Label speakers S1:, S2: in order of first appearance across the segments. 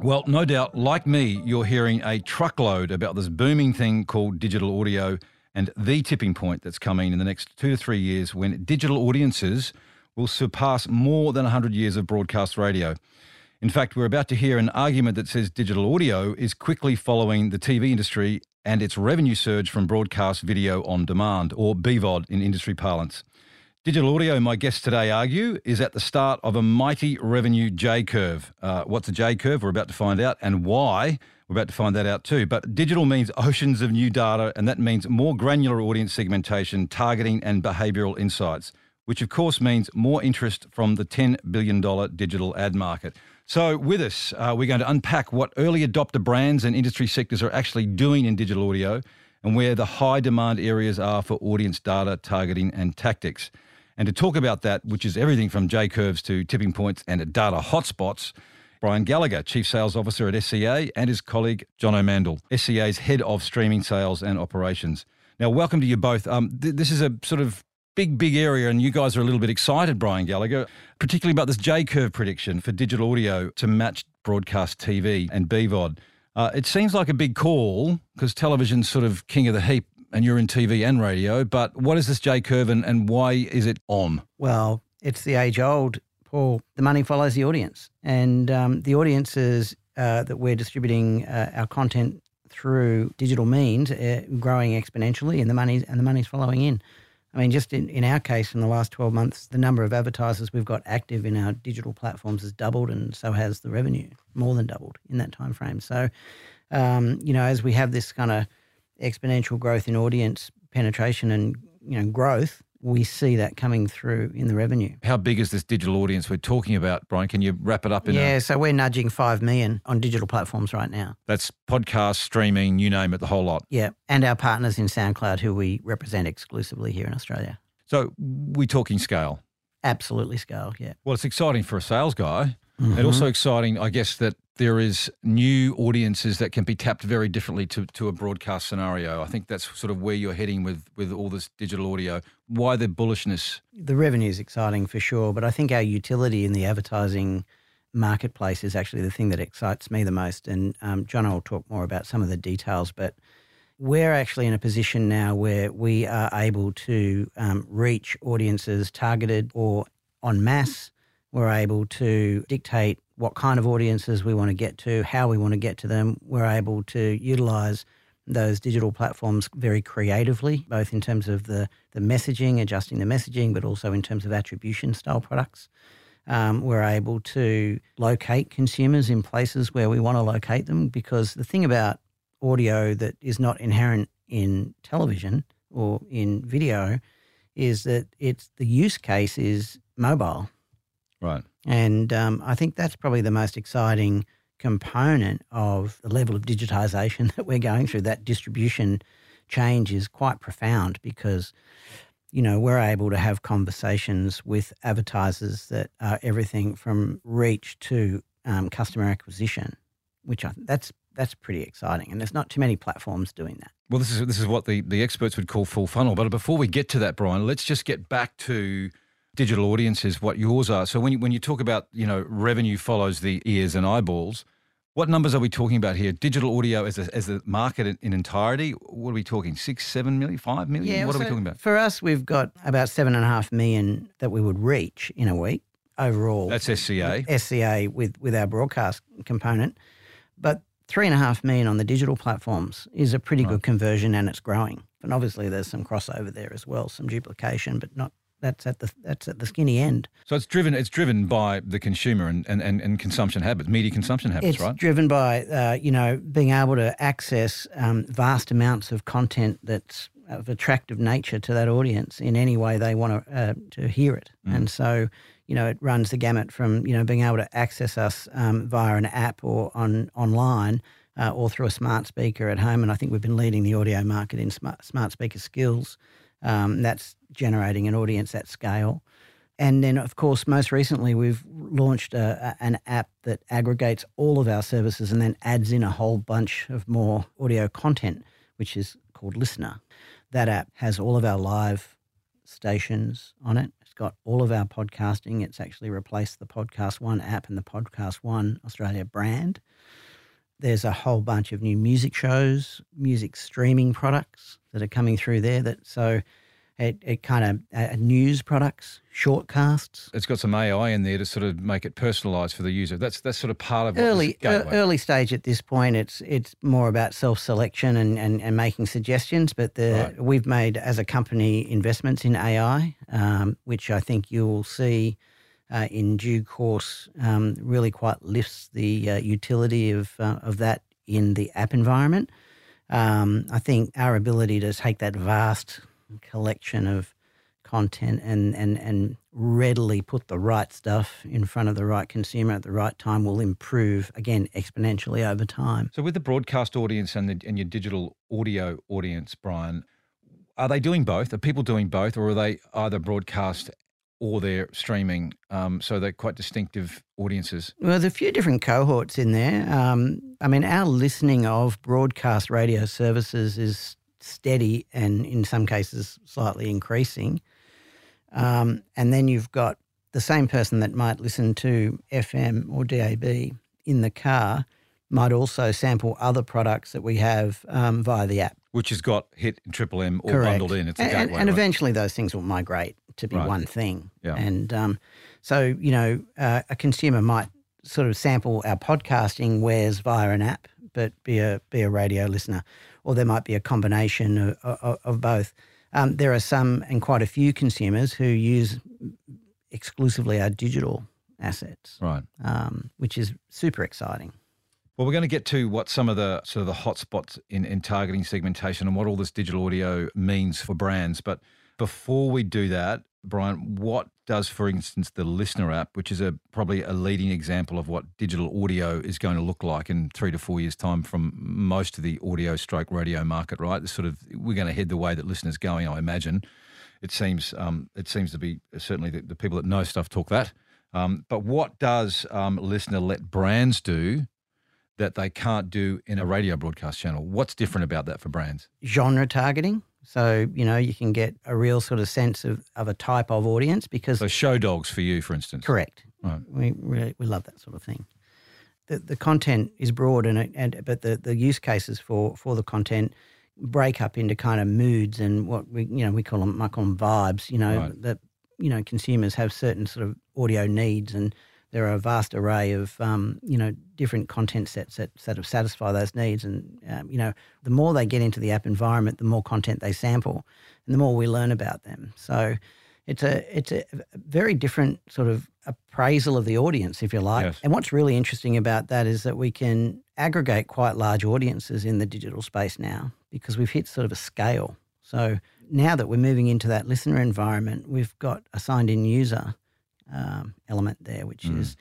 S1: Well, no doubt, like me, you're hearing a truckload about this booming thing called digital audio and the tipping point that's coming in the next two to three years when digital audiences will surpass more than 100 years of broadcast radio. In fact, we're about to hear an argument that says digital audio is quickly following the TV industry and its revenue surge from broadcast video on demand, or BVOD in industry parlance. Digital audio, my guests today argue, is at the start of a mighty revenue J curve. Uh, what's a J curve? We're about to find out, and why? We're about to find that out too. But digital means oceans of new data, and that means more granular audience segmentation, targeting, and behavioural insights, which of course means more interest from the $10 billion digital ad market. So, with us, uh, we're going to unpack what early adopter brands and industry sectors are actually doing in digital audio and where the high demand areas are for audience data, targeting, and tactics. And to talk about that, which is everything from J curves to tipping points and data hotspots, Brian Gallagher, Chief Sales Officer at SCA, and his colleague John O'Mandel, SCA's Head of Streaming Sales and Operations. Now, welcome to you both. Um, th- this is a sort of big, big area, and you guys are a little bit excited, Brian Gallagher, particularly about this J curve prediction for digital audio to match broadcast TV and BVOD. Uh, it seems like a big call because television's sort of king of the heap and you're in TV and radio. But what is this J curve and, and why is it on?
S2: Well, it's the age old, Paul. The money follows the audience, and um, the audiences uh, that we're distributing uh, our content through digital means uh, growing exponentially, and the money and the money's following in. I mean, just in, in our case, in the last 12 months, the number of advertisers we've got active in our digital platforms has doubled, and so has the revenue, more than doubled in that time frame. So, um, you know, as we have this kind of exponential growth in audience penetration and you know growth, we see that coming through in the revenue.
S1: How big is this digital audience we're talking about, Brian? Can you wrap it up in
S2: yeah,
S1: a,
S2: so we're nudging 5 million on digital platforms right now.
S1: that's podcast, streaming, you name it, the whole lot.
S2: Yeah, and our partners in SoundCloud who we represent exclusively here in Australia.
S1: So we're talking scale.
S2: Absolutely scale, yeah.
S1: Well, it's exciting for a sales guy.
S2: Mm-hmm.
S1: And also exciting, I guess, that there is new audiences that can be tapped very differently to, to a broadcast scenario. I think that's sort of where you're heading with, with all this digital audio. Why the bullishness?
S2: The revenue is exciting for sure, but I think our utility in the advertising marketplace is actually the thing that excites me the most. And um, John will talk more about some of the details, but we're actually in a position now where we are able to um, reach audiences targeted or en masse. We're able to dictate what kind of audiences we want to get to, how we want to get to them. We're able to utilize those digital platforms very creatively, both in terms of the, the messaging, adjusting the messaging, but also in terms of attribution style products. Um, we're able to locate consumers in places where we want to locate them because the thing about audio that is not inherent in television or in video is that it's the use case is mobile.
S1: Right.
S2: And um, I think that's probably the most exciting component of the level of digitization that we're going through. That distribution change is quite profound because, you know, we're able to have conversations with advertisers that are everything from reach to um, customer acquisition, which I, that's that's pretty exciting. And there's not too many platforms doing that.
S1: Well, this is this is what the, the experts would call full funnel. But before we get to that, Brian, let's just get back to digital audiences, what yours are. So when you, when you talk about you know revenue follows the ears and eyeballs, what numbers are we talking about here? Digital audio as a, as a market in, in entirety, what are we talking? Six, seven million, five million? Yeah, what are we talking about?
S2: For us, we've got about seven and a half million that we would reach in a week overall.
S1: That's SCA.
S2: SCA with, with our broadcast component. But three and a half million on the digital platforms is a pretty good conversion and it's growing. And obviously there's some crossover there as well, some duplication, but not that's at the that's at the skinny end.
S1: So it's driven it's driven by the consumer and, and, and, and consumption habits, media consumption habits,
S2: It's
S1: right?
S2: It's driven by uh, you know being able to access um, vast amounts of content that's of attractive nature to that audience in any way they want to uh, to hear it,
S1: Mm.
S2: and so you know, it runs the gamut from you know being able to access us um, via an app or on online. Uh, or through a smart speaker at home, and I think we've been leading the audio market in smart, smart speaker skills. Um, that's generating an audience at scale. And then, of course, most recently, we've launched a, a, an app that aggregates all of our services and then adds in a whole bunch of more audio content, which is called LiSTNR. That app has all of our live stations on it. It's got all of our podcasting. It's actually replaced the Podcast One app and the Podcast One Australia brand. There's a whole bunch of new music shows, music streaming products that are coming through there. That so it, it kind of uh, news products, shortcasts.
S1: It's got some AI in there to sort of make it personalised for the user. That's that's sort of part of
S2: early uh, early stage at this point. It's it's more about self selection and, and, and making suggestions. But the right. we've made as a company investments in AI, um, which I think you'll see. Uh, in due course, um, really quite lifts the uh, utility of uh, of that in the app environment. Um, I think our ability to take that vast collection of content and, and, and readily put the right stuff in front of the right consumer at the right time will improve again exponentially over time.
S1: So with the broadcast audience and the, and your digital audio audience, Brian, are they doing both? Are people doing both, or are they either broadcast or they're streaming? Um, so they're quite distinctive audiences.
S2: Well, there's a few different cohorts in there. Um, I mean, our listening of broadcast radio services is steady and in some cases slightly increasing. Um, and then you've got the same person that might listen to FM or DAB in the car might also sample other products that we have um, via the app.
S1: Which has got Hit and Triple M all Correct. bundled in. It's a
S2: and,
S1: gateway.
S2: And,
S1: right?
S2: eventually those things will migrate to be
S1: right.
S2: one thing.
S1: Yeah.
S2: And um, so, you know, uh, a consumer might sort of sample our podcasting wares via an app, but be a, be a radio listener or there might be a combination of, of, of both. Um, there are some and quite a few consumers who use exclusively our digital assets,
S1: right?
S2: Um, which is super exciting.
S1: Well, we're going to get to what some of the sort of the hotspots in, in targeting segmentation and what all this digital audio means for brands. But before we do that, Brian, what does, for instance, the LiSTNR app, which is a probably a leading example of what digital audio is going to look like in three to four years' time from most of the audio stroke radio market, right? Sort of we're going to head the way that listeners going, I imagine. It seems um, it seems to be certainly the, the, people that know stuff talk that. Um, but what does um, LiSTNR let brands do that they can't do in a radio broadcast channel? What's different about that for brands?
S2: Genre targeting. So, you know, you can get a real sort of sense of, of a type of audience because.
S1: So, show dogs for you, for instance.
S2: Correct.
S1: Right.
S2: We, really, we love that sort of thing. The, the content is broad, and, it, and but the, the use cases for, for the content break up into kind of moods and what we, you know, we call them, I call them vibes, you know, right. that, you know, consumers have certain sort of audio needs and there are a vast array of um, you know different content sets that sort of satisfy those needs, and um, you know the more they get into the app environment, the more content they sample, and the more we learn about them. So it's a it's a very different sort of appraisal of the audience, if you like.
S1: Yes.
S2: And what's really interesting about that is that we can aggregate quite large audiences in the digital space now because we've hit sort of a scale. So now that we're moving into that LiSTNR environment, we've got a signed in user um, element there, which mm. is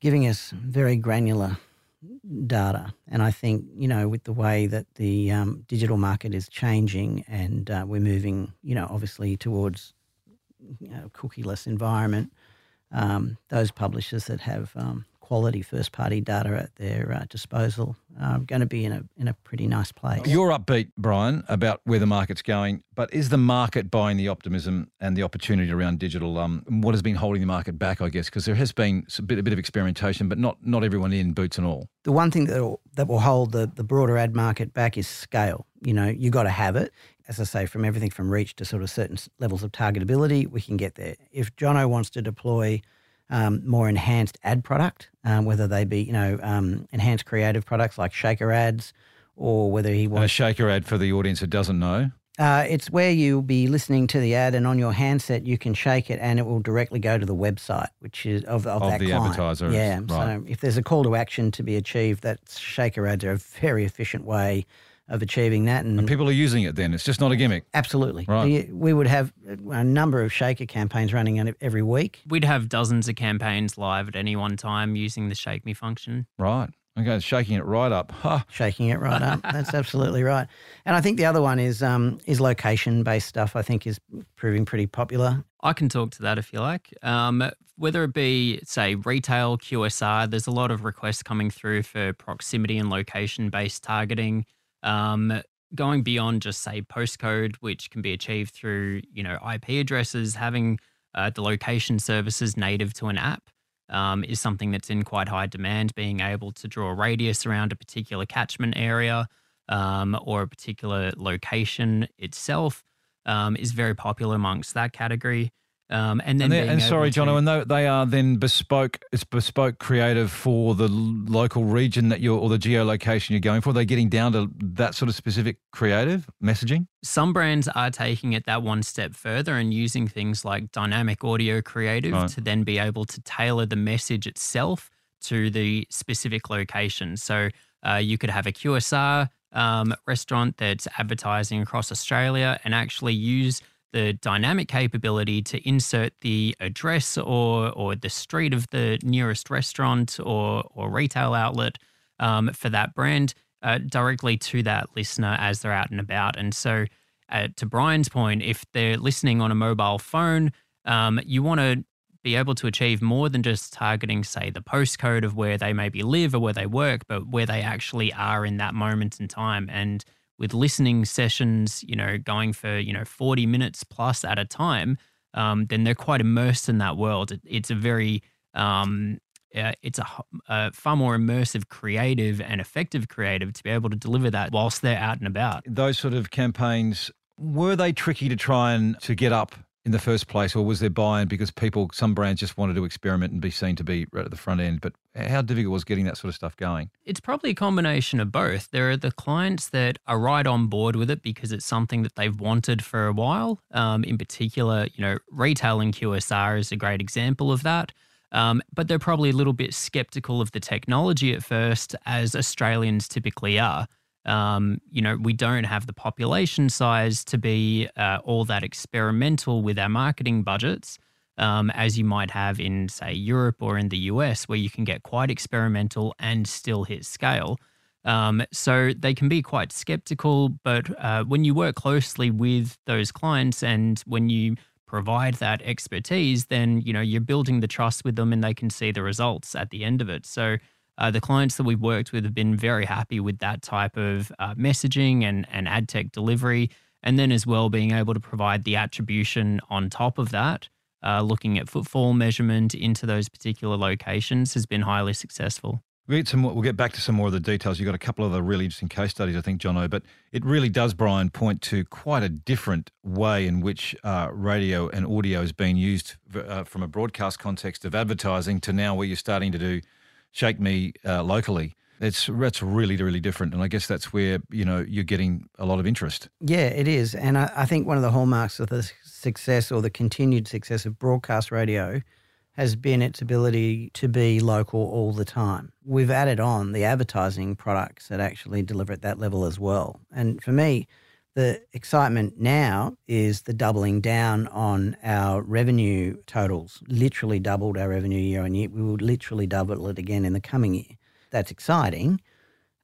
S2: giving us very granular data. And I think, you know, with the way that the um, digital market is changing and uh, we're moving, you know, obviously towards you know, cookieless environment, um, those publishers that have um, quality first party data at their uh, disposal are going to be in a in a pretty nice place.
S1: You're upbeat, Brian, about where the market's going, but is the market buying the optimism and the opportunity around digital? Um, what has been holding the market back, I guess, because there has been a bit, a bit of experimentation, but not not everyone in boots and all.
S2: The one thing that will, that will hold the the broader ad market back is scale. You know, you got to have it. As I say, from everything from reach to sort of certain levels of targetability, we can get there. If Jono wants to deploy um, more enhanced ad product, um, whether they be you know um, enhanced creative products like shaker ads, or whether he wants
S1: a shaker ad for the audience that doesn't know.
S2: Uh, it's where you'll be listening to the ad, and on your handset you can shake it, and it will directly go to the website, which is of, of,
S1: of
S2: that
S1: the
S2: client.
S1: advertiser.
S2: Yeah.
S1: Right.
S2: So if there's a call to action to be achieved, that shaker ads are a very efficient way of achieving that. And,
S1: And people are using it then. It's just not a gimmick.
S2: absolutely,
S1: Right.
S2: we, we would have a number of shaker campaigns running every week.
S3: We'd have dozens of campaigns live at any one time using the Shake Me function.
S1: Right. Okay, shaking it right up. Ha.
S2: shaking it right up. That's absolutely right. And I think the other one is um, is location based stuff. I think is proving pretty popular.
S3: I can talk to that if you like. Um, whether it be, say, retail, QSR, there's a lot of requests coming through for proximity and location based targeting. Um, going beyond just, say, postcode, which can be achieved through, you know, IP addresses, having uh, the location services native to an app um, is something that's in quite high demand. Being able to draw a radius around a particular catchment area um, or a particular location itself um, is very popular amongst that category. Um, and then,
S1: And, they- and sorry,
S3: to-
S1: and they are then bespoke. It's bespoke creative for the local region that you're or the geolocation you're going for. They're getting down to that sort of specific creative messaging.
S3: some brands are taking it that one step further and using things like dynamic audio creative
S1: Right.
S3: to then be able to tailor the message itself to the specific location. So uh, you could have a QSR um, restaurant that's advertising across Australia and actually use the dynamic capability to insert the address or or the street of the nearest restaurant or or retail outlet um, for that brand uh, directly to that listener as they're out and about. And so, uh, to Brian's point, if they're listening on a mobile phone, um, you want to be able to achieve more than just targeting, say, the postcode of where they maybe live or where they work, but where they actually are in that moment in time. And with listening sessions, you know, going for, you know, 40 minutes plus at a time, um, then they're quite immersed in that world. It, it's a very, um, uh, it's a far more immersive, creative, and effective creative to be able to deliver that whilst they're out and about.
S1: Those sort of campaigns were they tricky to try and to get up in the first place, or was there buy-in because people, some brands just wanted to experiment and be seen to be right at the front end? But how difficult was getting that sort of stuff going?
S3: It's probably a combination of both. There are the clients that are right on board with it because it's something that they've wanted for a while. Um, in particular, you know, retail and QSR is a great example of that. Um, but they're probably a little bit skeptical of the technology at first, as Australians typically are. Um, you know, we don't have the population size to be uh, all that experimental with our marketing budgets um, as you might have in, say, Europe or in the US, where you can get quite experimental and still hit scale. Um, so they can be quite skeptical, but uh, when you work closely with those clients and when you provide that expertise, then you know you're building the trust with them, and they can see the results at the end of it. So uh, the clients that we've worked with have been very happy with that type of uh, messaging and and ad tech delivery, and then as well being able to provide the attribution on top of that. Uh, looking at footfall measurement into those particular locations has been highly successful.
S1: We'll get, some more, we'll get back to some more of the details. You've got a couple of other really interesting case studies, I think, Jono, but it really does, Brian, point to quite a different way in which uh, radio and audio is being used uh, from a broadcast context of advertising to now where you're starting to do Shake Me uh, locally. It's that's really really different, and I guess that's where you know you're getting a lot of interest.
S2: Yeah, it is. And I, I think one of the hallmarks of the success or the continued success of broadcast radio has been its ability to be local all the time. We've added on the advertising products that actually deliver at that level as well. And for me, the excitement now is the doubling down on our revenue totals. Literally doubled our revenue year on year. We will literally double it again in the coming year. That's exciting.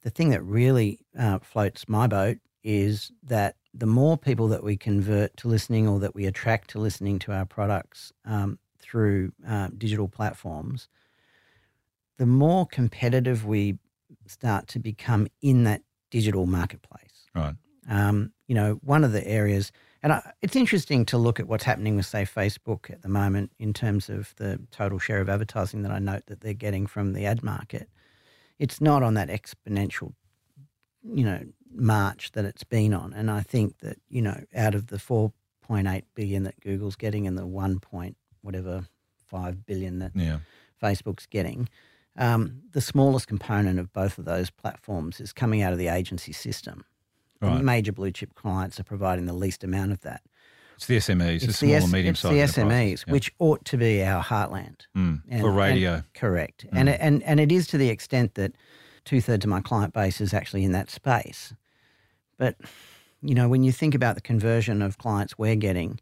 S2: The thing that really uh, floats my boat is that the more people that we convert to listening or that we attract to listening to our products um, through uh, digital platforms, the more competitive we start to become in that digital marketplace.
S1: Right.
S2: Um, you know, one of the areas, and I, it's interesting to look at what's happening with, say, Facebook at the moment in terms of the total share of advertising that I note that they're getting from the ad market. It's not on that exponential, you know, march that it's been on. And I think that, you know, out of the 4.8 billion that Google's getting and the 1 point whatever 5 billion that
S1: Yeah.
S2: Facebook's getting, um, the smallest component of both of those platforms is coming out of the agency system. The
S1: Right.
S2: major blue chip clients are providing the least amount of that.
S1: It's the SMEs, the
S2: It's
S1: small
S2: S-
S1: and medium
S2: it's
S1: sized
S2: the SMEs, which ought to be our heartland.
S1: mm,
S2: And-
S1: for
S2: and-
S1: radio.
S2: correct. And, and, and it is to the extent that two thirds of my client base is actually in that space. But, you know, when you think about the conversion of clients we're getting,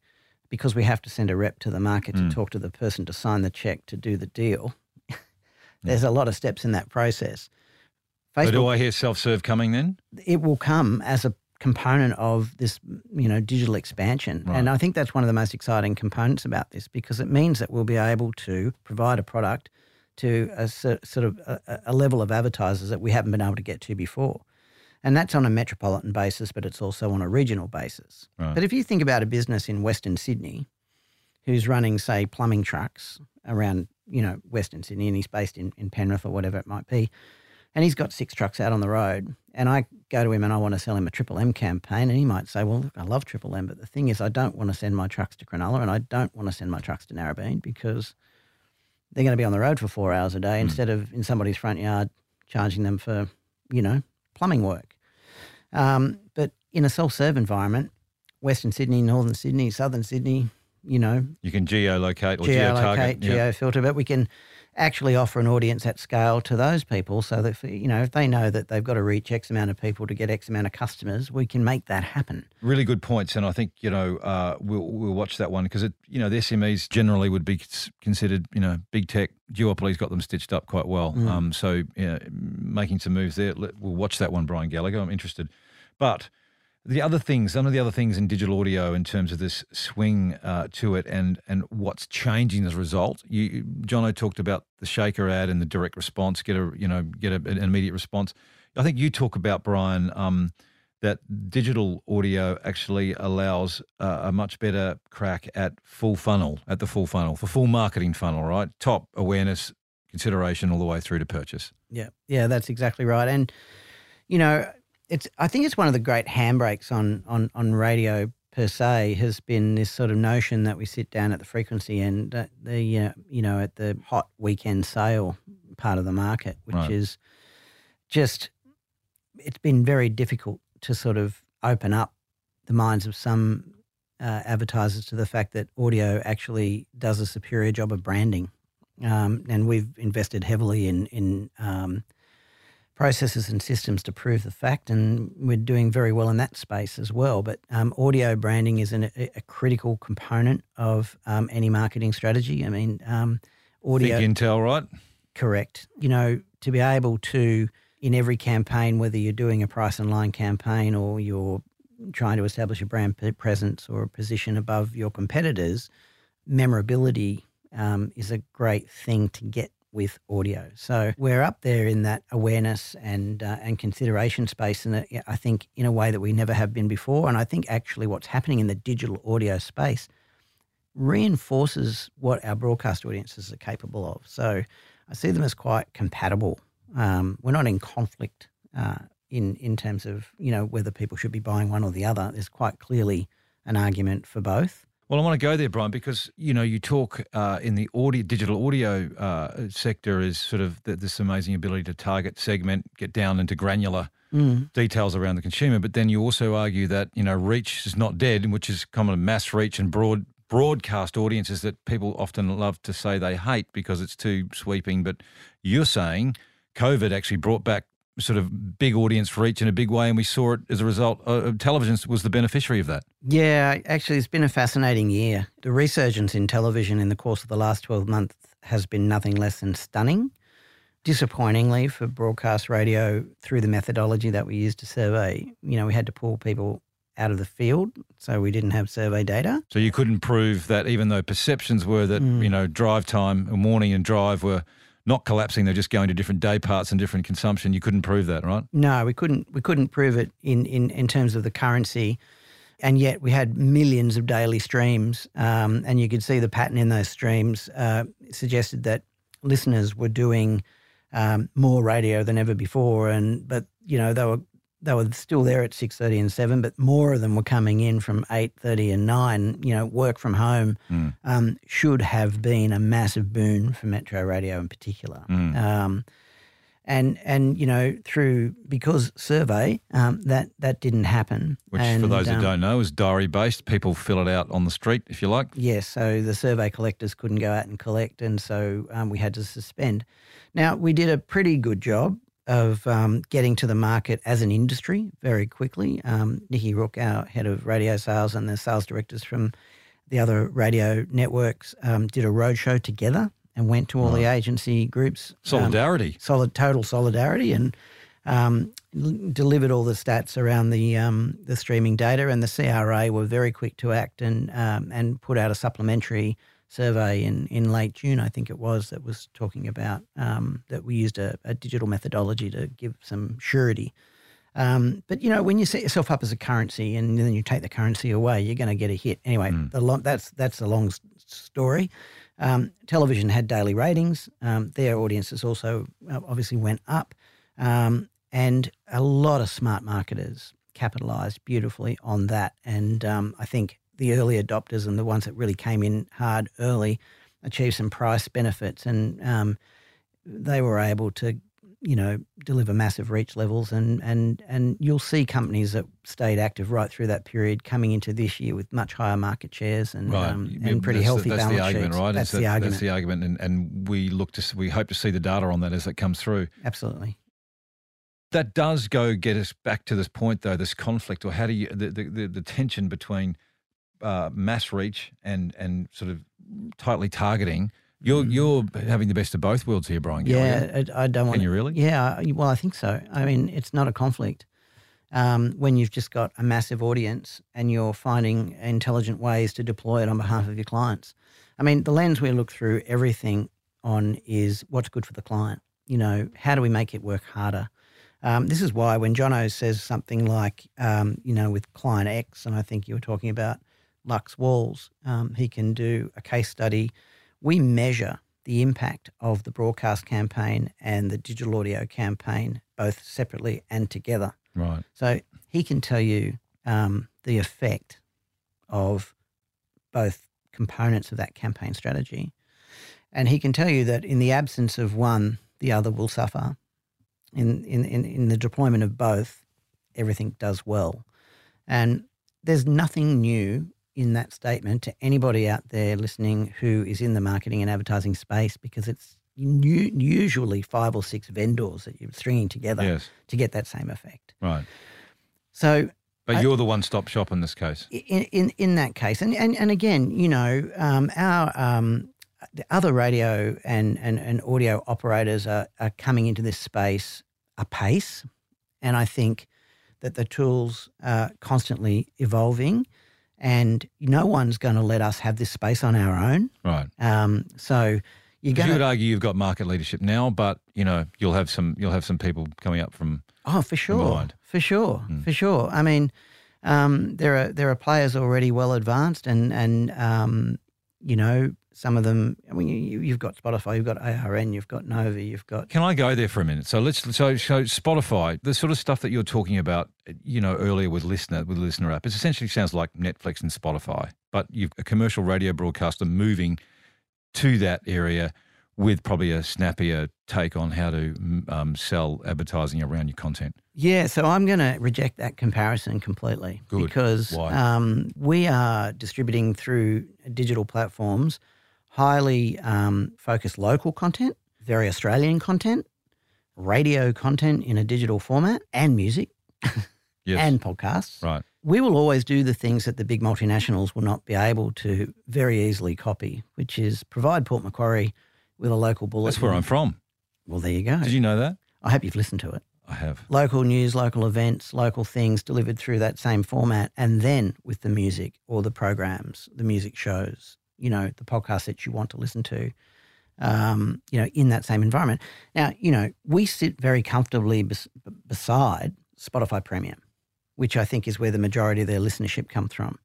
S2: because we have to send a rep to the market
S1: Mm.
S2: to talk to the person to sign the check to do the deal, there's a lot of steps in that process.
S1: So do I hear self-serve coming then?
S2: it will come as a component of this, you know, digital expansion.
S1: Right.
S2: And I think that's one of the most exciting components about this because it means that we'll be able to provide a product to a sort of a, a level of advertisers that we haven't been able to get to before. And that's on a metropolitan basis, but it's also on a regional basis.
S1: Right.
S2: But if you think about a business in Western Sydney who's running, say, plumbing trucks around, you know, Western Sydney and he's based in, in Penrith or whatever it might be, and he's got six trucks out on the road, and I go to him and I want to sell him a Triple M campaign, and he might say, Well, look, I love Triple M, but the thing is, I don't want to send my trucks to Cronulla and I don't want to send my trucks to Narrabeen because they're going to be on the road for four hours a day instead of in somebody's front yard charging them for, you know, plumbing work. Um, but in a self serve environment, Western Sydney, Northern Sydney, Southern Sydney, you know,
S1: You can geolocate or
S2: geolocate,
S1: geotarget. Yeah.
S2: geofilter, but we can actually offer an audience at scale to those people so that, if, you know, if they know that they've got to reach X amount of people to get X amount of customers, we can make that happen.
S1: Really good points, and I think you know uh, we'll we'll watch that one because it you know the SMEs generally would be considered you know big tech. Duopoly's got them stitched up quite well.
S2: Mm.
S1: Um, so yeah, making some moves there. We'll watch that one, Brian Gallagher. I'm interested, but. The other things, some of the other things in digital audio in terms of this swing uh, to it and and what's changing as a result. You, Jono talked about the shaker ad and the direct response, get a you know get a, an immediate response. I think you talk about Brian um, that digital audio actually allows uh, a much better crack at full funnel, at the full funnel, for full marketing funnel, right? Top awareness, consideration, all the way through to purchase.
S2: Yeah, yeah, that's exactly right. And you know, it's I think it's one of the great handbrakes on on on radio per se has been this sort of notion that we sit down at the frequency and uh, the uh, you know at the hot weekend sale part of the market, which
S1: Right.
S2: is just it's been very difficult to sort of open up the minds of some uh, advertisers to the fact that audio actually does a superior job of branding. Um, and we've invested heavily in in um, processes and systems to prove the fact, and we're doing very well in that space as well. But um, audio branding is an, a, a critical component of um, any marketing strategy. I mean, um, audio
S1: Big intel, right?
S2: correct. You know, to be able to in every campaign, whether you're doing a price and line campaign or you're trying to establish a brand presence or a position above your competitors, memorability um, is a great thing to get with audio. So we're up there in that awareness and uh, and consideration space, and I think in a way that we never have been before. And I think actually what's happening in the digital audio space reinforces what our broadcast audiences are capable of. So I see them as quite compatible. Um, we're not in conflict uh, in in terms of you know whether people should be buying one or the other. There's quite clearly an argument for both.
S1: Well, I want to go there, Brian, because you know you talk uh, in the audio, digital audio uh, sector is sort of th- this amazing ability to target, segment, get down into granular details around the consumer. But then you also argue that you know reach is not dead, which is common mass reach and broad broadcast audiences that people often love to say they hate because it's too sweeping. But you're saying COVID actually brought back sort of big audience reach in a big way, and we saw it as a result. Uh, television was the beneficiary of that.
S2: Yeah, actually, it's been a fascinating year. The resurgence in television in the course of the last 12 months has been nothing less than stunning. Disappointingly for broadcast radio, through the methodology that we used to survey, you know, we had to pull people out of the field, so we didn't have survey data.
S1: So you couldn't prove that, even though perceptions were that
S2: Mm.
S1: you know drive time, morning and drive were not collapsing; they're just going to different day parts and different consumption. You couldn't prove that, right?
S2: No, we couldn't. We couldn't prove it in in in terms of the currency, and yet we had millions of daily streams, um, and you could see the pattern in those streams uh, suggested that listeners were doing um, more radio than ever before, and but you know they were they were still there at six thirty and seven, but more of them were coming in from eight thirty and nine. You know, work from home
S1: Mm.
S2: um, should have been a massive boon for Metro Radio in particular.
S1: Mm.
S2: Um, and and you know through because survey um, that that didn't happen.
S1: Which,
S2: and,
S1: for those
S2: um,
S1: who don't know, is diary based. People fill it out on the street, if you like.
S2: Yes, so the survey collectors couldn't go out and collect, and so um, we had to suspend. Now we did a pretty good job of um, getting to the market as an industry very quickly. Um, Nikki Rook, our head of radio sales, and the sales directors from the other radio networks um, did a roadshow together and went to all right. the agency groups. Um,
S1: solidarity.
S2: solid, total solidarity, and um, delivered all the stats around the um, the streaming data. And the CRA were very quick to act and and put out a supplementary survey in, in late June, I think it was, that was talking about um, that we used a, a, digital methodology to give some surety. Um, but you know, when you set yourself up as a currency and then you take the currency away, you're going to get a hit. Anyway, mm. the long, that's that's a long story. Um, television had daily ratings. Um, their audiences also uh, obviously went up, um, and a lot of smart marketers capitalised beautifully on that. And um, I think the early adopters and the ones that really came in hard early achieved some price benefits, and um, they were able to, you know, deliver massive reach levels. And and and you'll see companies that stayed active right through that period coming into this year with much higher market shares and right. um, and pretty
S1: that's
S2: healthy
S1: the, that's
S2: balance
S1: the argument,
S2: sheets.
S1: Right?
S2: That's
S1: the,
S2: argument.
S1: That's the argument, and, and we look to we hope to see the data on that as it comes through.
S2: Absolutely.
S1: That does go get us back to this point, though. This conflict, or how do you the, the, the tension between uh, mass reach and and sort of tightly targeting. You're mm. you're having the best of both worlds here, Brian.
S2: Yeah, I, I, don't want.
S1: Can you really?
S2: Yeah, well, I think so. I mean, it's not a conflict um, when you've just got a massive audience and you're finding intelligent ways to deploy it on behalf of your clients. I mean, the lens we look through everything on is what's good for the client. You know, how do we make it work harder? Um, this is why when Jono says something like, um, you know, with client X, and I think you were talking about Lux Walls. Um, he can do a case study. We measure the impact of the broadcast campaign and the digital audio campaign both separately and together.
S1: Right.
S2: So he can tell you um, the effect of both components of that campaign strategy. And he can tell you that in the absence of one, the other will suffer. In, in, in, in the deployment of both, everything does well. And there's nothing new in that statement to anybody out there listening who is in the marketing and advertising space because it's usually five or six vendors that you're stringing together yes. to get that same effect.
S1: Right.
S2: So,
S1: but you're the one-stop shop in this case.
S2: In in, in that case, and, and and again, you know, um, our um, the other radio and, and, and audio operators are, are coming into this space apace, and I think that the tools are constantly evolving and no one's going to let us have this space on our own.
S1: Right.
S2: Um, so you're going.
S1: You would argue you've got market leadership now, but you know you'll have some you'll have some people coming up from.
S2: Oh, for sure, for sure, mm. for sure. I mean, um, there are there are players already well advanced, and and um, you know some of them. I mean, you, have got Spotify, you've got ARN, you've got Nova, you've got.
S1: Can I go there for a minute? So let's so so Spotify, the sort of stuff that you're talking about, you know, earlier with LiSTNR with LiSTNR app, it essentially sounds like Netflix and Spotify, but you've a commercial radio broadcaster moving to that area with probably a snappier take on how to um, sell advertising around your content.
S2: Yeah, so I'm going to reject that comparison completely
S1: Good.
S2: because um, we are distributing through digital platforms highly um, focused local content, very Australian content, radio content in a digital format, and music,
S1: yes.
S2: and podcasts.
S1: Right.
S2: We will always do the things that the big multinationals will not be able to very easily copy, which is provide Port Macquarie with a local bulletin.
S1: That's where I'm from.
S2: Well, there you go.
S1: Did you know that?
S2: I hope you've listened to it.
S1: I have.
S2: Local news, local events, local things delivered through that same format, and then with the music or the programs, the music shows, you know, the podcast that you want to listen to, um, you know, in that same environment. Now, you know, we sit very comfortably bes- beside Spotify Premium, which I think is where the majority of their listenership comes from.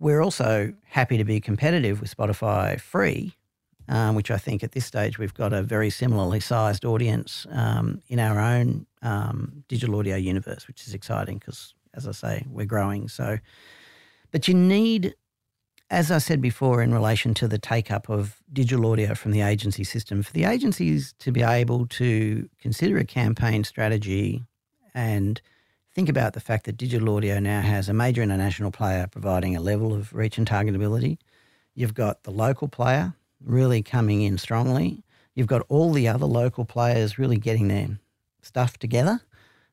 S2: We're also happy to be competitive with Spotify Free, um, which I think at this stage we've got a very similarly sized audience um, in our own um, digital audio universe, which is exciting because, as I say, we're growing. So, but you need as I said before, in relation to the take up of digital audio from the agency system, for the agencies to be able to consider a campaign strategy and think about the fact that digital audio now has a major international player providing a level of reach and targetability. You've got the local player really coming in strongly. You've got all the other local players really getting their stuff together,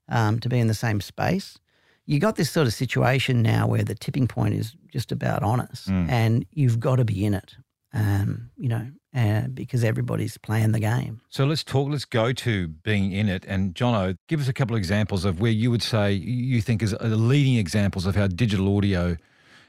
S2: um, to be in the same space. You got this sort of situation now where the tipping point is just about on us,
S1: Mm.
S2: and you've got to be in it. Um, you know, uh, because everybody's playing the game.
S1: So let's talk, let's go to being in it. And Jono, give us a couple of examples of where you would say you think is the leading examples of how digital audio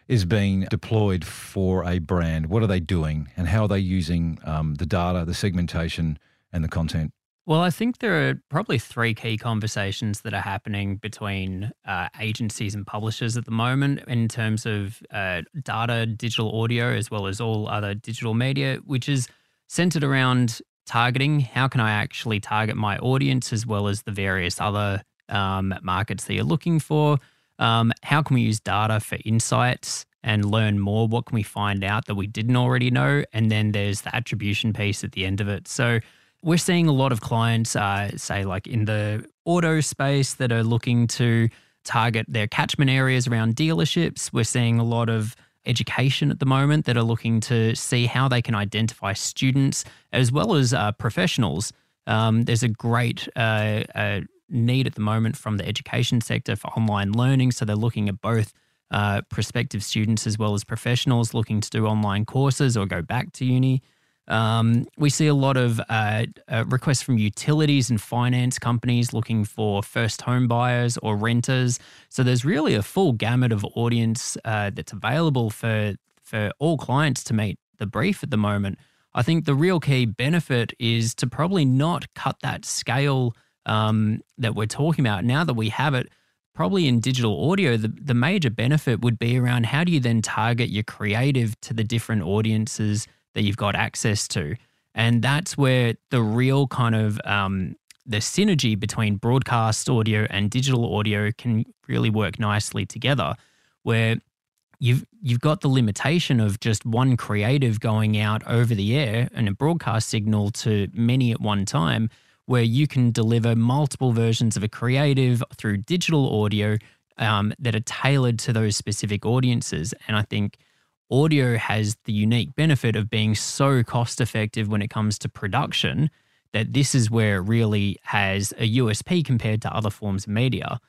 S1: is being deployed for a brand. What are they doing and how are they using um, the data, the segmentation, and the content?
S3: Well, I think there are probably three key conversations that are happening between uh, agencies and publishers at the moment in terms of uh, data, digital audio, as well as all other digital media, which is centered around targeting. How can I actually target my audience as well as the various other um, markets that you're looking for? Um, how can we use data for insights and learn more? What can we find out that we didn't already know? And then there's the attribution piece at the end of it. So, we're seeing a lot of clients, uh, say, like in the auto space, that are looking to target their catchment areas around dealerships. We're seeing a lot of education at the moment that are looking to see how they can identify students as well as uh, professionals. Um, there's a great uh, uh, need at the moment from the education sector for online learning. So they're looking at both uh, prospective students as well as professionals looking to do online courses or go back to uni. Um, we see a lot of uh, uh, requests from utilities and finance companies looking for first home buyers or renters. So there's really a full gamut of audience uh, that's available for for all clients to meet the brief at the moment. I think the real key benefit is to probably not cut that scale um, that we're talking about now that we have it. Probably in digital audio, the, the major benefit would be around how do you then target your creative to the different audiences that you've got access to. And that's where the real kind of um, the synergy between broadcast audio and digital audio can really work nicely together. Where you've you've got the limitation of just one creative going out over the air and a broadcast signal to many at one time, where you can deliver multiple versions of a creative through digital audio um, that are tailored to those specific audiences. And I think audio has the unique benefit of being so cost effective when it comes to production that this is where it really has a USP compared to other forms of media.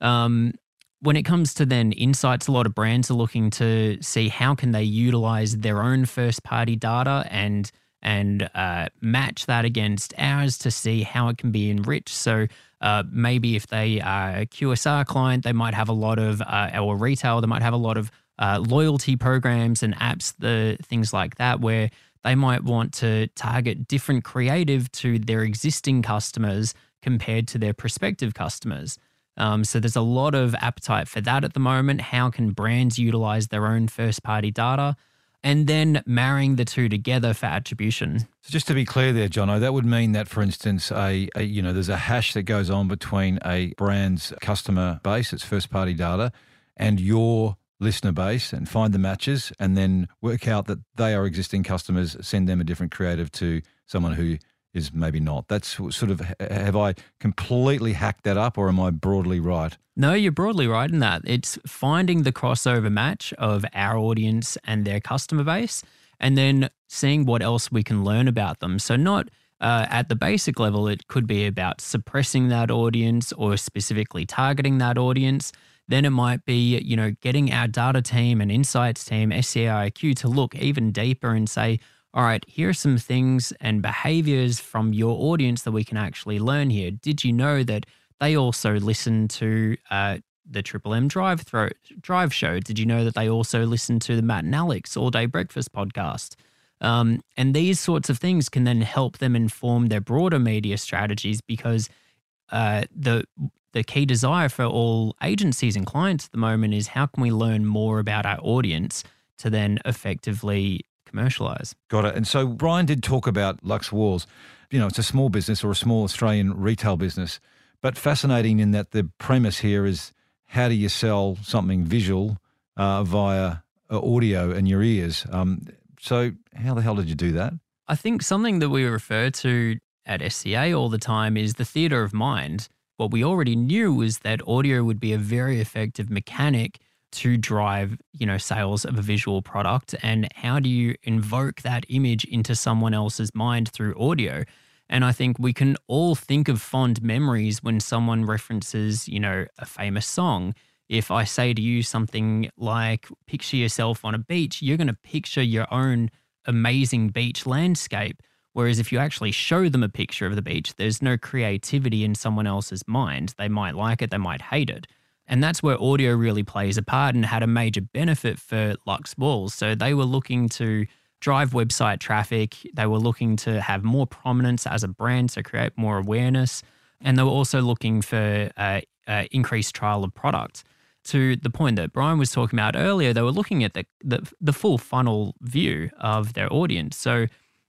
S3: Um, when it comes to then insights, a lot of brands are looking to see how can they utilize their own first party data and and uh, match that against ours to see how it can be enriched. So uh, maybe if they are a QSR client, they might have a lot of, uh, or retail, they might have a lot of uh, loyalty programs and apps, the things like that, where they might want to target different creative to their existing customers compared to their prospective customers. Um, so there's a lot of appetite for that at the moment. How can brands utilize their own first party data? And then marrying the two together for attribution.
S1: So just to be clear there, Jono, that would mean that, for instance, a, a you know there's a hash that goes on between a brand's customer base, its first party data, and your listener base, and find the matches, and then work out that they are existing customers. Send them a different creative to someone who is maybe not. That's sort of have I completely hacked that up, or am I broadly right?
S3: No, you're broadly right in that. It's finding the crossover match of our audience and their customer base, and then seeing what else we can learn about them. So, not uh, at the basic level, it could be about suppressing that audience or specifically targeting that audience. Then it might be, you know, getting our data team and insights team, SCIQ, to look even deeper and say, all right, here are some things and behaviors from your audience that we can actually learn here. Did you know that they also listen to uh, the Triple M Drive Throw Drive Show? Did you know that they also listen to the Matt and Alex All Day Breakfast podcast? Um, and these sorts of things can then help them inform their broader media strategies because uh, the the key desire for all agencies and clients at the moment is how can we learn more about our audience to then effectively commercialize.
S1: Got it. And so Brian did talk about Lux Walls. You know, it's a small business or a small Australian retail business, but fascinating in that the premise here is how do you sell something visual uh, via uh, audio in your ears? Um, so how the hell did you do that?
S3: I think something that we refer to at SCA all the time is the theatre of mind. What we already knew was that audio would be a very effective mechanic to drive, you know, sales of a visual product and how do you invoke that image into someone else's mind through audio? And I think we can all think of fond memories when someone references, you know, a famous song. If I say to you something like, picture yourself on a beach, you're going to picture your own amazing beach landscape. Whereas if you actually show them a picture of the beach, there's no creativity in someone else's mind. They might like it, they might hate it. And that's where audio really plays a part and had a major benefit for Lux Walls. So they were looking to drive website traffic. They were looking to have more prominence as a brand, so create more awareness. And they were also looking for uh, uh, increased trial of product. To the point that Brian was talking about earlier, they were looking at the, the, the full funnel view of their audience. So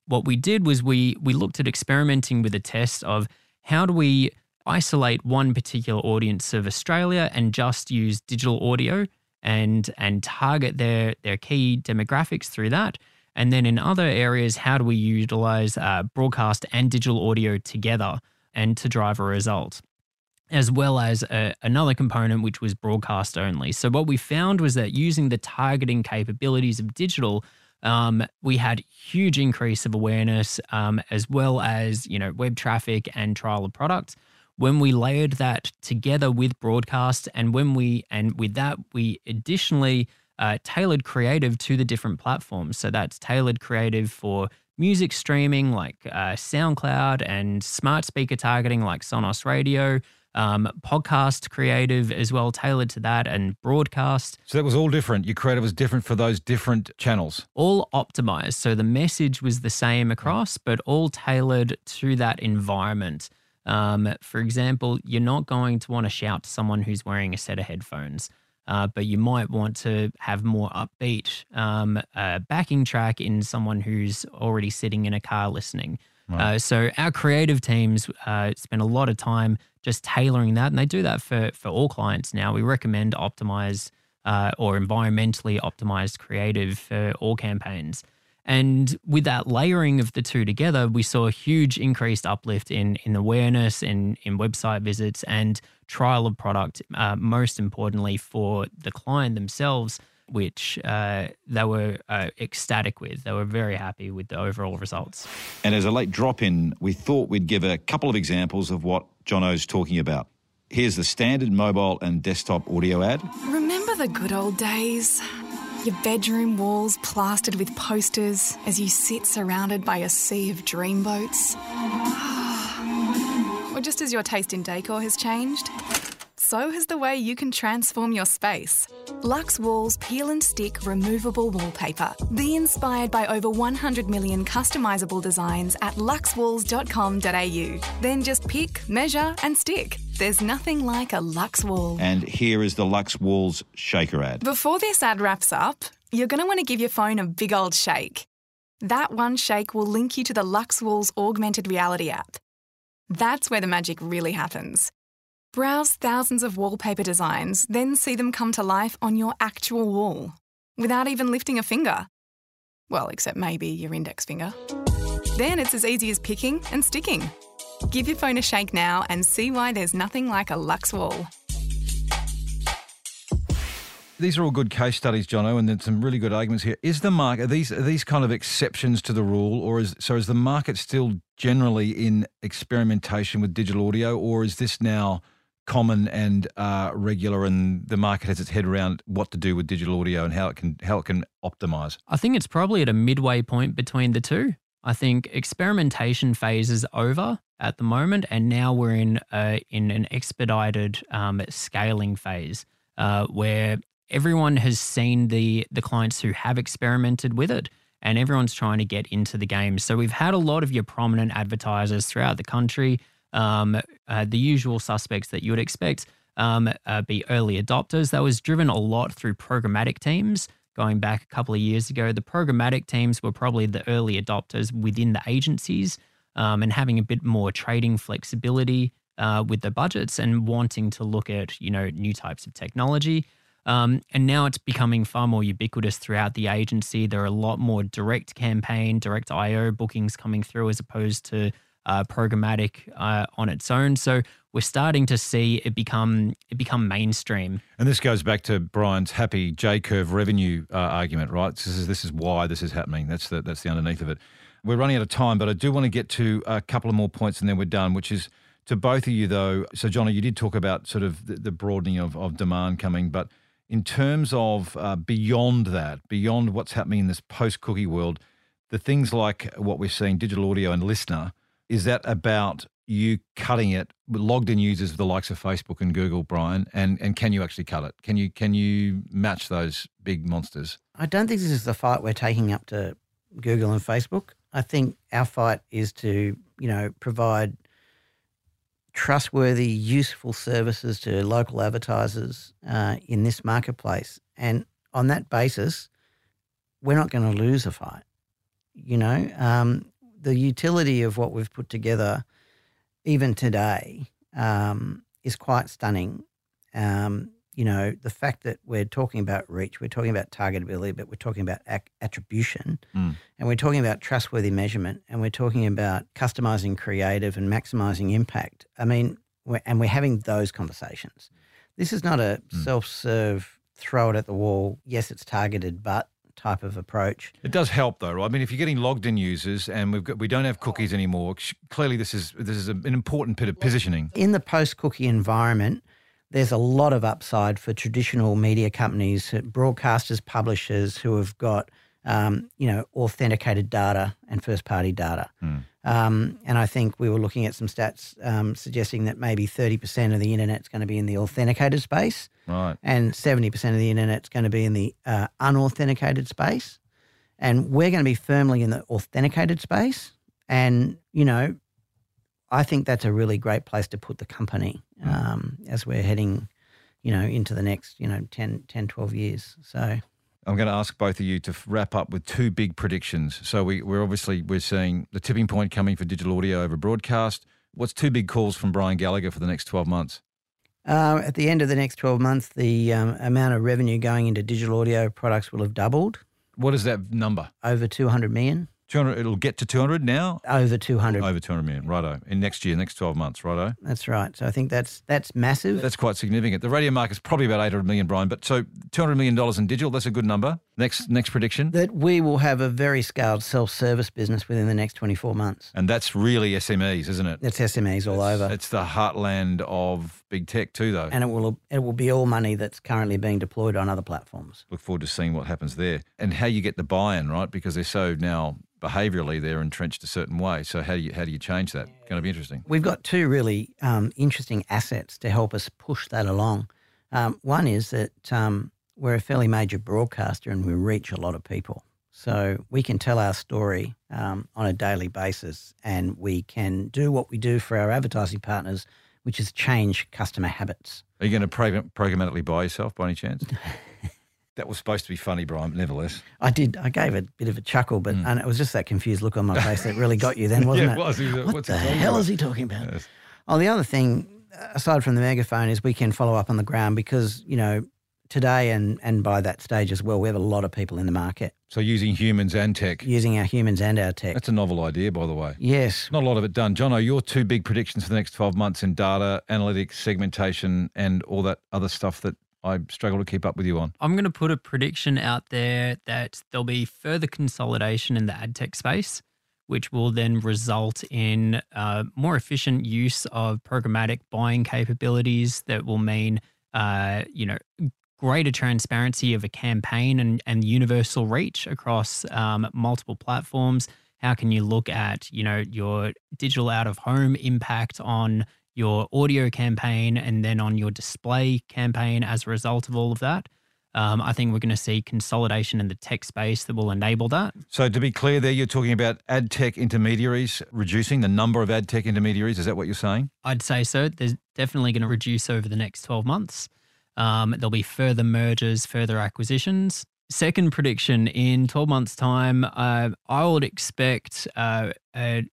S3: what we did was we we looked at experimenting with a test of how do we isolate one particular audience of Australia and just use digital audio and and target their their key demographics through that and then in other areas, how do we utilize uh, broadcast and digital audio together and to drive a result? As well as a, another component, which was broadcast only. So, what we found was that using the targeting capabilities of digital, um, we had huge increase of awareness um, as well as you know web traffic and trial of products when we layered that together with broadcast and when we and with that we additionally uh, tailored creative to the different platforms. So that's tailored creative for music streaming like uh, SoundCloud and smart speaker targeting like Sonos Radio. Um, podcast creative as well, tailored to that, and broadcast.
S1: So that was all different. Your creative was different for those different channels.
S3: All optimized. So the message was the same across, but all tailored to that environment. Um, for example, you're not going to want to shout to someone who's wearing a set of headphones uh, but you might want to have more upbeat um, uh, backing track in someone who's already sitting in a car listening. Right. Uh, so our creative teams uh, spend a lot of time just tailoring that, and they do that for for all clients now. We recommend optimize uh, or environmentally optimized creative for all campaigns. And with that layering of the two together, we saw a huge increased uplift in in awareness, in in website visits, and trial of product. Uh, most importantly, for the client themselves, which uh, they were uh, ecstatic with. They were very happy with the overall results.
S1: And as a late drop in, we thought we'd give a couple of examples of what Jono's talking about. Here's the standard mobile and desktop audio ad.
S4: Remember the good old days? Your bedroom walls plastered with posters as you sit surrounded by a sea of dreamboats. or just as your taste in decor has changed, so has the way you can transform your space. Lux Walls Peel and Stick Removable Wallpaper. Be inspired by over 100 million customisable designs at luxwalls.com.au. Then just pick, measure, and stick. There's nothing like a Lux Wall.
S1: And here is the Lux Walls shaker ad.
S4: Before this ad wraps up, you're going to want to give your phone a big old shake. That one shake will link you to the Lux Walls augmented reality app. That's where the magic really happens. Browse thousands of wallpaper designs, then see them come to life on your actual wall without even lifting a finger. Well, except maybe your index finger. Then it's as easy as picking and sticking. Give your phone a shake now and see why there's nothing like a Lux wall.
S1: These are all good case studies, Jono, and then some really good arguments here. Is the market are these are these kind of exceptions to the rule, or is so is the market still generally in experimentation with digital audio, or is this now common and uh, regular, and the market has its head around what to do with digital audio and how it can how it can optimize?
S3: I think it's probably at a midway point between the two. I think experimentation phase is over at the moment, and now we're in uh, in an expedited um, scaling phase uh, where everyone has seen the the clients who have experimented with it and everyone's trying to get into the game. So we've had a lot of your prominent advertisers throughout the country um, uh, the usual suspects that you would expect um, uh, be early adopters. That was driven a lot through programmatic teams. Going back a couple of years ago, the programmatic teams were probably the early adopters within the agencies um, and having a bit more trading flexibility uh, with the budgets and wanting to look at you know new types of technology. Um, and now it's becoming far more ubiquitous throughout the agency. There are a lot more direct campaign, direct IO bookings coming through as opposed to uh, programmatic uh, on its own. So we're starting to see it become it become mainstream.
S1: And this goes back to Brian's happy J curve revenue uh, argument, right? This is this is why this is happening. That's the that's the underneath of it. we're running out of time, but I do want to get to a couple of more points and then we're done, which is to both of you, though. So, Johnny, you did talk about sort of the, the broadening of, of demand coming, but in terms of uh, beyond that, beyond what's happening in this post cookie world, the things like what we're seeing, digital audio and LiSTNR, is that about you cutting it logged in users of the likes of Facebook and Google, Brian? And and can you actually cut it? Can you can you match those big monsters?
S2: I don't think this is the fight we're taking up to Google and Facebook. I think our fight is to, you know, provide trustworthy, useful services to local advertisers uh, in this marketplace. And on that basis, we're not going to lose a fight. You know, um, the utility of what we've put together, even today, um, is quite stunning. Um, you know, the fact that we're talking about reach, we're talking about targetability, but we're talking about ac- attribution,
S1: Mm.
S2: and we're talking about trustworthy measurement, and we're talking about customizing creative and maximizing impact. I mean, we're, and we're having those conversations. This is not a
S1: Mm.
S2: self-serve, throw it at the wall. Yes, it's targeted, but type of approach.
S1: It does help though, right? I mean, if you're getting logged in users and we've got we don't have cookies anymore, clearly this is this is an important bit of positioning.
S2: In the post-cookie environment, there's a lot of upside for traditional media companies, broadcasters, publishers who have got um, you know authenticated data and first-party data.
S1: Hmm.
S2: Um, and I think we were looking at some stats um, suggesting that maybe 30% of the internet's going to be in the authenticated space,
S1: Right.
S2: and 70% of the internet's going to be in the uh, unauthenticated space. And we're going to be firmly in the authenticated space. And, you know, I think that's a really great place to put the company um, as we're heading, you know, into the next, you know, 10, 10 12 years. So
S1: I'm going to ask both of you to wrap up with two big predictions. So we, we're obviously we're seeing the tipping point coming for digital audio over broadcast. What's two big calls from Brian Gallagher for the next 12 months?
S2: uh, at the end of the next 12 months, the um, amount of revenue going into digital audio products will have doubled
S1: What is that number?
S2: over 200 million.
S1: 200. It'll get to 200 now.
S2: Over 200.
S1: Over 200 million, righto. In next year, next 12 months, righto.
S2: That's right. So I think that's that's massive.
S1: That's quite significant. The radio market's probably about 800 million, Brian. But so 200 million dollars in digital. That's a good number. Next next prediction.
S2: that we will have a very scaled self-service business within the next 24 months.
S1: And that's really SMEs, isn't it?
S2: It's SMEs all over.
S1: It's the heartland of big tech too, though.
S2: and it will it will be all money that's currently being deployed on other platforms.
S1: Look forward to seeing what happens there and how you get the buy-in, right? Because they're so now behaviourally they're entrenched a certain way. So how do you how do you change that? Going to be interesting.
S2: We've got two really um, interesting assets to help us push that along. Um, one is that um, we're a fairly major broadcaster and we reach a lot of people. So we can tell our story um, on a daily basis and we can do what we do for our advertising partners, which is change customer habits.
S1: Are you going to program- programmatically buy yourself by any chance? that was supposed to be funny, Brian, nevertheless.
S2: I did. I gave a bit of a chuckle, but and it was just that confused look on my face that really got you then, wasn't
S1: Yeah,
S2: it?
S1: it was. Was
S2: What
S1: "What's
S2: the hell
S1: about?"
S2: is he talking about?
S1: Yes.
S2: Oh, the other thing, aside from the megaphone, is we can follow up on the ground because you know today and and by that stage as well, we have a lot of people in the market
S1: So using humans and tech.
S2: using our humans and our tech.
S1: That's a novel idea, by the way.
S2: yes.
S1: Not a lot of it done. Jono, your two big predictions for the next 12 months in data, analytics, segmentation, and all that other stuff that I struggle to keep up with you on.
S3: I'm going to put a prediction out there that there'll be further consolidation in the ad tech space, which will then result in uh, more efficient use of programmatic buying capabilities that will mean, uh, you know, greater transparency of a campaign and, and universal reach across um, multiple platforms. How can you look at, you know, your digital out of home impact on your audio campaign and then on your display campaign as a result of all of that. Um, I think we're going to see consolidation in the tech space that will enable that.
S1: So to be clear there, you're talking about ad tech intermediaries reducing the number of ad tech intermediaries. Is that what you're saying?
S3: I'd say so. There's definitely going to reduce over the next 12 months. Um, there'll be further mergers, further acquisitions. Second prediction in 12 months' time, uh, I would expect uh, an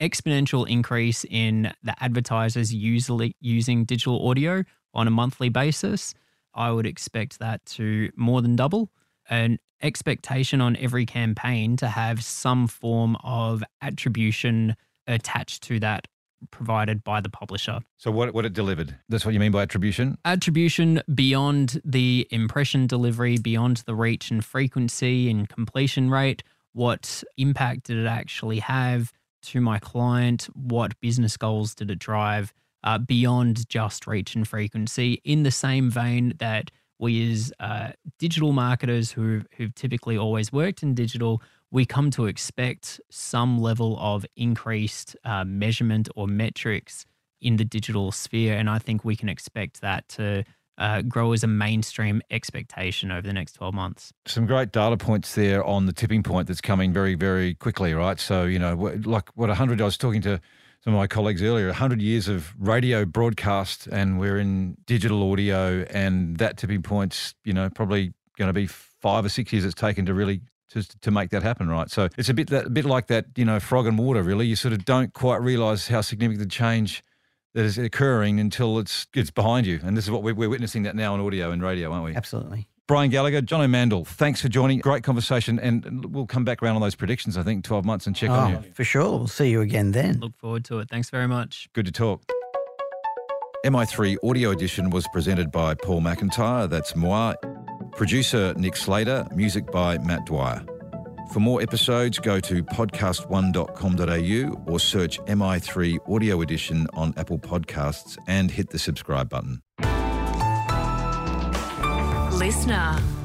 S3: exponential increase in the advertisers usually using digital audio on a monthly basis. I would expect that to more than double. An expectation on every campaign to have some form of attribution attached to that provided by the publisher.
S1: So what, what it delivered. That's what you mean by attribution?
S3: Attribution beyond the impression delivery, beyond the reach and frequency and completion rate, what impact did it actually have to my client? What business goals did it drive uh, beyond just reach and frequency? In the same vein that we, as uh, digital marketers who, who've typically always worked in digital, we come to expect some level of increased uh, measurement or metrics in the digital sphere. And I think we can expect that to uh, grow as a mainstream expectation over the next 12 months.
S1: Some great data points there on the tipping point that's coming very, very quickly, right? So, you know, like what 100, I was talking to some of my colleagues earlier, 100 years of radio broadcast, and we're in digital audio, and that tipping point's, you know, probably going to be five or six years it's taken to really to, to make that happen, right? So it's a bit that a bit like that, you know, frog and water. Really, you sort of don't quite realise how significant the change that is occurring until it's it's behind you. And this is what we're, we're witnessing that now on audio and radio, aren't we?
S2: Absolutely.
S1: Brian Gallagher, Jono Mandel, thanks for joining. Great conversation. And we'll come back around on those predictions, I think, 12 months and check
S2: oh,
S1: on you.
S2: For sure. We'll see you again then.
S3: Look forward to it. Thanks very much.
S1: Good to talk. MI3 Audio Edition was presented by Paul McIntyre, that's moi. Producer Nick Slater, music by Matt Dwyer. For more episodes, go to podcast1.com.au or search MI3 Audio Edition on Apple Podcasts and hit the subscribe button.
S5: LiSTNR.